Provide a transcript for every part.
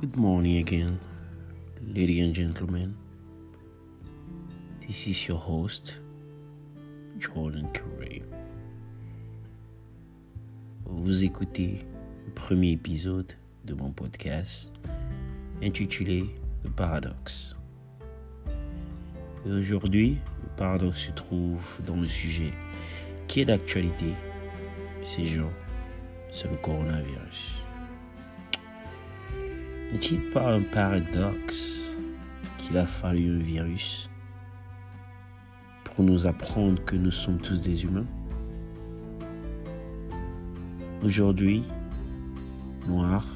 Good morning again, ladies and gentlemen. This is your host, Jordan Curry. Vous écoutez le premier épisode de mon podcast intitulé Le paradoxe. Et aujourd'hui, le paradoxe se trouve dans le sujet qui est d'actualité ces jours, c'est le coronavirus. N'est-il pas un paradoxe qu'il a fallu un virus pour nous apprendre que nous sommes tous des humains? Aujourd'hui, noir,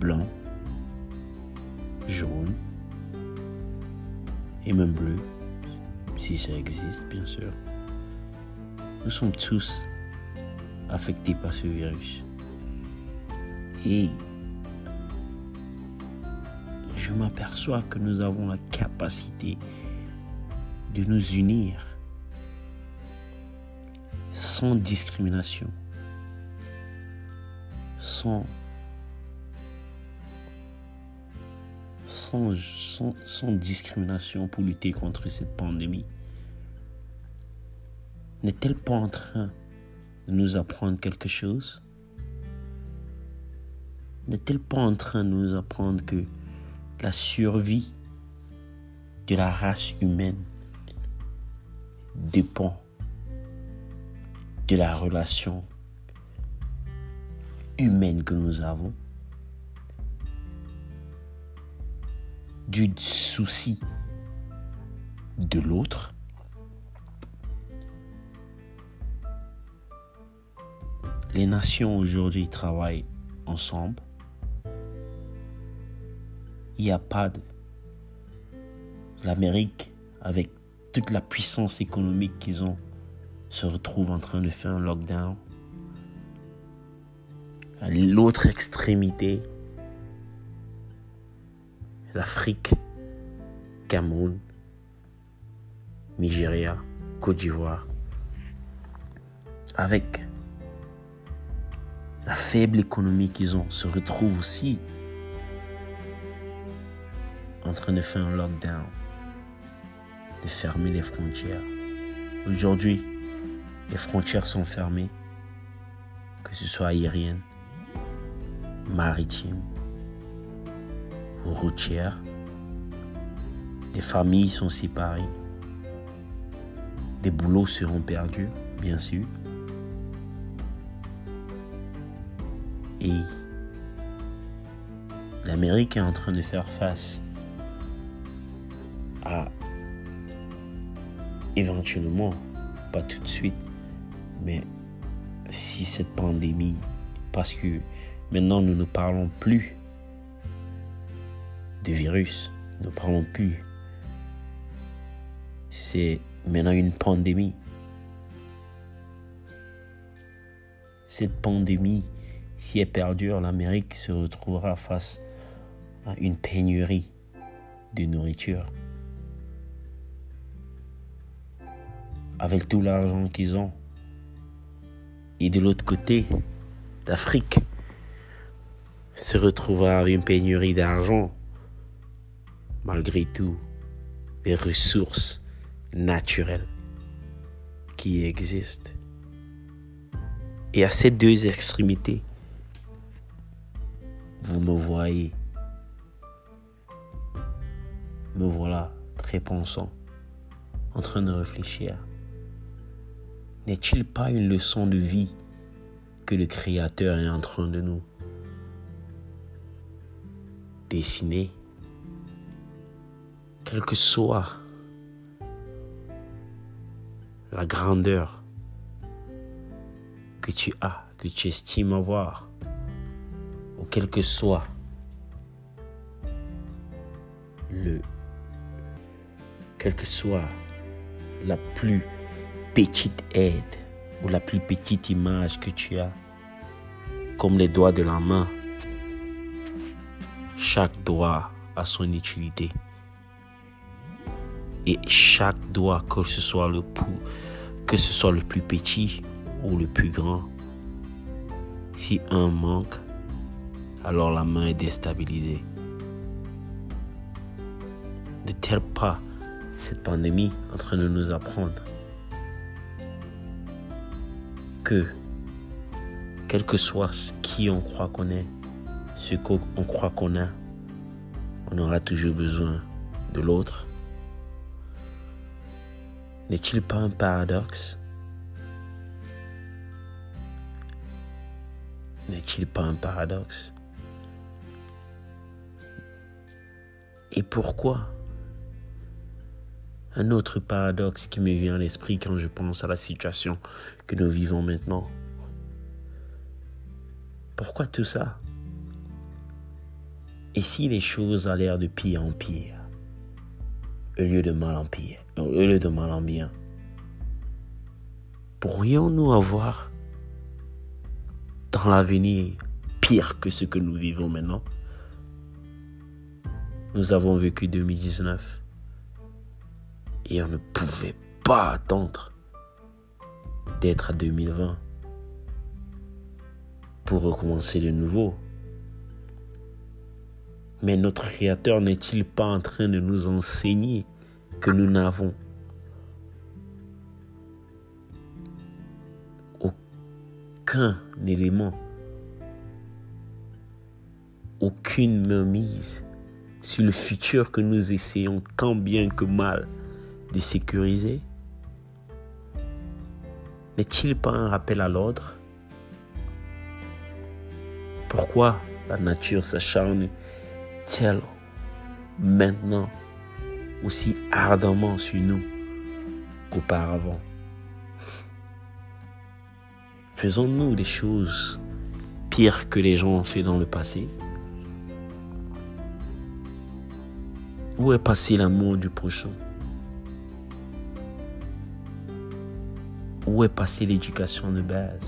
blanc, jaune et même bleu, si ça existe bien sûr, nous sommes tous affectés par ce virus. Et je m'aperçois que nous avons la capacité de nous unir sans discrimination, sans, sans, discrimination pour lutter contre cette pandémie. N'est-elle pas en train de nous apprendre quelque chose? N'est-elle pas en train de nous apprendre que la survie de la race humaine dépend de la relation humaine que nous avons, du souci de l'autre, les nations aujourd'hui travaillent ensemble il n'y a pas de... L'Amérique, avec toute la puissance économique qu'ils ont, se retrouve en train de faire un lockdown. À l'autre extrémité, l'Afrique, Cameroun, Nigeria, Côte d'Ivoire, avec la faible économie qu'ils ont, se retrouvent aussi train de faire un lockdown, de fermer les frontières. Aujourd'hui, les frontières sont fermées, que ce soit aérienne, maritime ou routière. Des familles sont séparées. Des boulots seront perdus, bien sûr. Et l'Amérique est en train de faire face éventuellement, pas tout de suite, mais si cette pandémie, parce que maintenant nous ne parlons plus de virus, nous ne parlons plus, c'est maintenant une pandémie. Cette pandémie, si elle perdure, l'Amérique se retrouvera face à une pénurie de nourriture. Avec tout l'argent qu'ils ont. Et de l'autre côté, l'Afrique se retrouvera avec une pénurie d'argent, malgré tout, des ressources naturelles qui existent. Et à ces deux extrémités, vous me voyez, me voilà très pensant, en train de réfléchir. N'est-il pas une leçon de vie que le Créateur est en train de nous dessiner Quelle que soit la grandeur que tu as, que tu estimes avoir, ou quel que soit le, quelle que soit la plus petite aide ou la plus petite image que tu as, comme les doigts de la main. Chaque doigt a son utilité. Et chaque doigt, que ce soit le, que ce soit le plus petit ou le plus grand, si un manque, alors la main est déstabilisée. N'est-elle pas cette pandémie en train de nous apprendre que, quel que soit qui on croit qu'on est, ce qu'on croit qu'on a, on aura toujours besoin de l'autre. N'est-il pas un paradoxe? N'est-il pas un paradoxe? Et pourquoi Un autre paradoxe qui me vient à l'esprit quand je pense à la situation que nous vivons maintenant. Pourquoi tout ça? Et si les choses l'air de pire en pire? Au lieu de mal en pire, au lieu de mal en bien. Pourrions-nous avoir dans l'avenir pire que ce que nous vivons maintenant? Nous avons vécu 2019 et on ne pouvait pas attendre d'être à 2020 pour recommencer de nouveau. Mais notre Créateur n'est-il pas en train de nous enseigner que nous n'avons aucun élément, aucune mise sur le futur que nous essayons tant bien que mal sécuriser? N'est-il pas un rappel à l'ordre? Pourquoi la nature s'acharne tel maintenant aussi ardemment sur nous qu'auparavant? Faisons-nous des choses pires que les gens ont fait dans le passé? Où est passé l'amour du prochain? Où est passé l'éducation de base?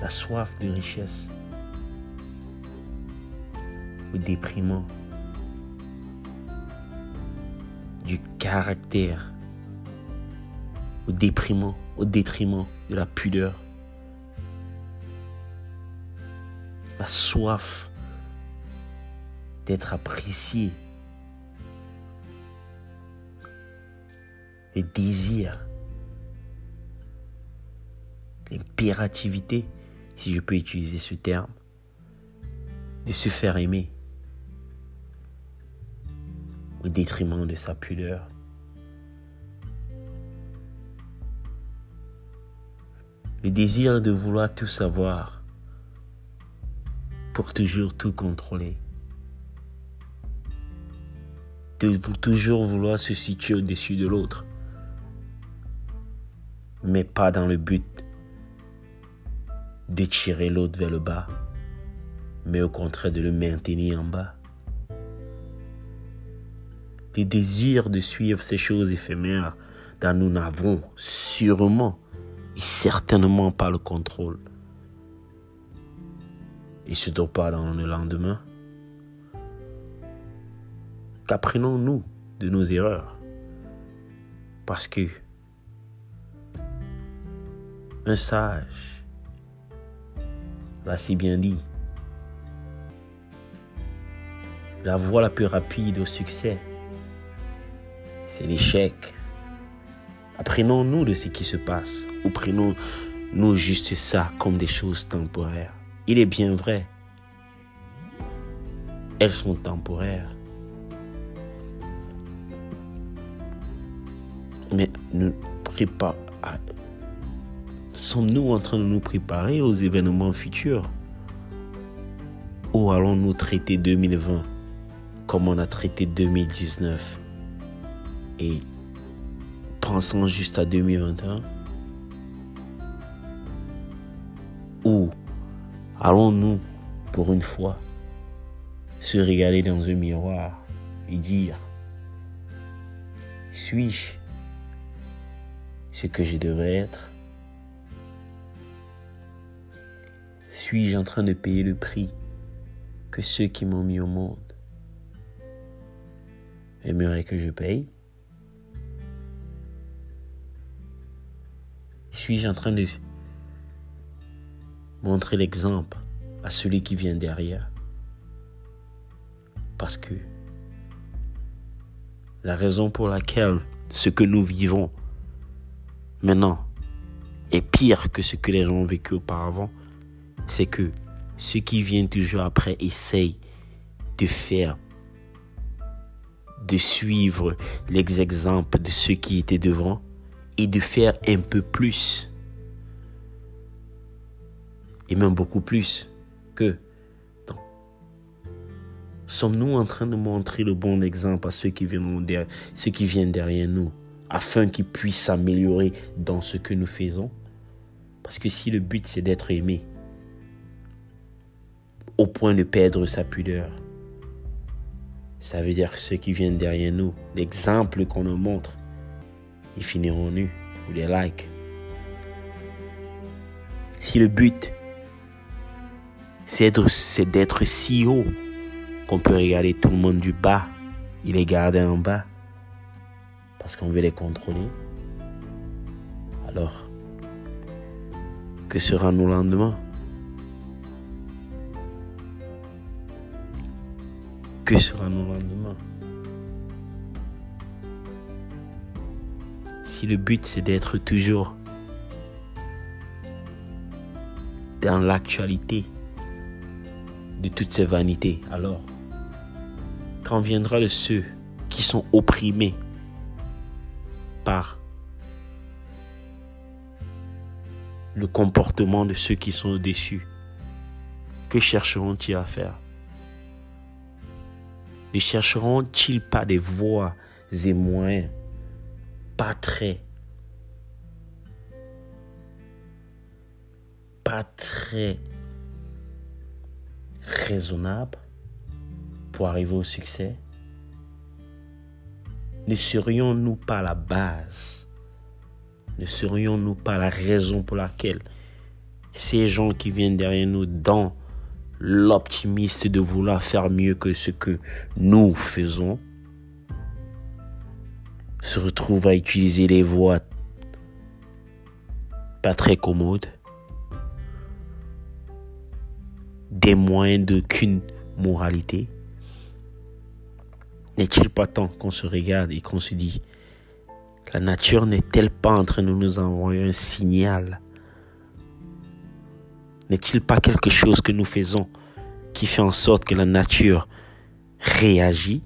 La soif de richesse déprimant, du caractère, au déprimant, au détriment de la pudeur, la soif d'être apprécié, le désir, l'impérativité, si je peux utiliser ce terme, de se faire aimer. au détriment de sa pudeur. Le désir de vouloir tout savoir pour toujours tout contrôler. De toujours vouloir se situer au-dessus de l'autre. Mais pas dans le but de tirer l'autre vers le bas, mais au contraire de le maintenir en bas des désirs de suivre ces choses éphémères dont nous n'avons sûrement et certainement pas le contrôle. Et surtout pas dans le lendemain. Qu'apprenons-nous de nos erreurs? Parce que un sage l'a si bien dit. La voie la plus rapide au succès c'est l'échec. Apprenons-nous de ce qui se passe ou prenons-nous juste ça comme des choses temporaires. Il est bien vrai. Elles sont temporaires. Mais nous préparons. Sommes-nous en train de nous préparer aux événements futurs? Ou allons-nous traiter 2020 comme on a traité 2019 et pensons juste à 2021 Ou allons-nous, pour une fois, se regarder dans un miroir et dire, suis-je ce que je devrais être? Suis-je en train de payer le prix que ceux qui m'ont mis au monde? Aimeraient que je paye? Suis-je en train de montrer l'exemple à celui qui vient derrière? Parce que la raison pour laquelle ce que nous vivons maintenant est pire que ce que les gens ont vécu auparavant, c'est que ceux qui viennent toujours après essayent de faire, de suivre les exemples de ceux qui étaient devant et de faire un peu plus. Et même beaucoup plus que Sommes-nous en train de montrer le bon exemple à ceux qui viennent derrière, ceux qui viennent derrière nous, afin qu'ils puissent s'améliorer dans ce que nous faisons? Parce que si le but c'est d'être aimé, au point de perdre sa pudeur, ça veut dire que ceux qui viennent derrière nous, l'exemple qu'on nous montre, ils finiront nus ou des likes. Si le but c'est d'être si haut qu'on peut regarder tout le monde du bas il les garder en bas parce qu'on veut les contrôler. Alors, que sera nos lendemain? Que sera nos lendemain. Si le but c'est d'être toujours dans l'actualité de toutes ces vanités, alors quand viendra de ceux qui sont opprimés par le comportement de ceux qui sont au-dessus, que chercheront-ils à faire? Ne chercheront-ils pas des voies et moyens? Pas très. Pas très raisonnables pour arriver au succès. Ne serions-nous pas la base? Ne serions-nous pas la raison pour laquelle ces gens qui viennent derrière nous dans l'optimiste de vouloir faire mieux que ce que nous faisons se retrouvent à utiliser les voies pas très commodes, des moyens d'aucune moralité. N'est-il pas temps qu'on se regarde et qu'on se dit, la nature n'est-elle pas en train de nous envoyer un signal N'est-il pas quelque chose que nous faisons qui fait en sorte que la nature réagit?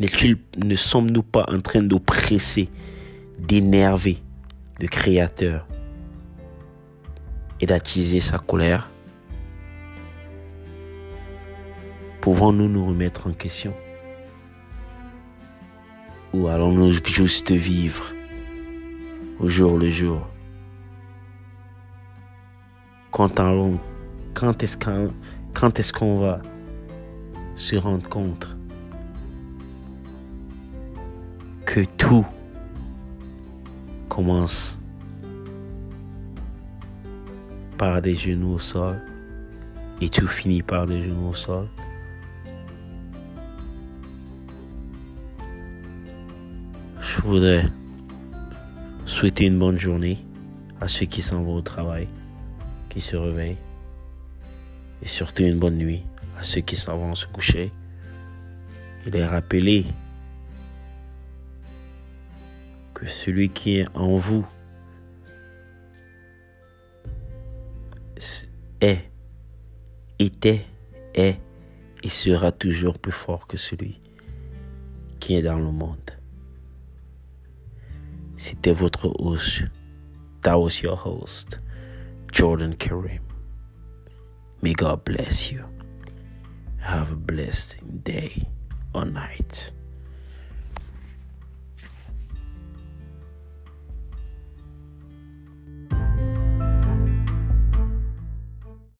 Ne sommes-nous pas en train d'oppresser, d'énerver le Créateur et d'attiser sa colère? Pouvons-nous nous remettre en question? Ou allons-nous juste vivre au jour le jour? Quand, quand est-ce quand est qu'on va se rendre compte que tout commence par des genoux au sol et tout finit par des genoux au sol? Je voudrais souhaiter une bonne journée à ceux qui s'en vont au travail, se réveillent. Et surtout une bonne nuit à ceux qui s'en vont se coucher. Et les rappeler que celui qui est en vous est, était, est et sera toujours plus fort que celui qui est dans le monde. C'était votre host. That was your host, Jordan Kareem. May God bless you. Have a blessed day or night.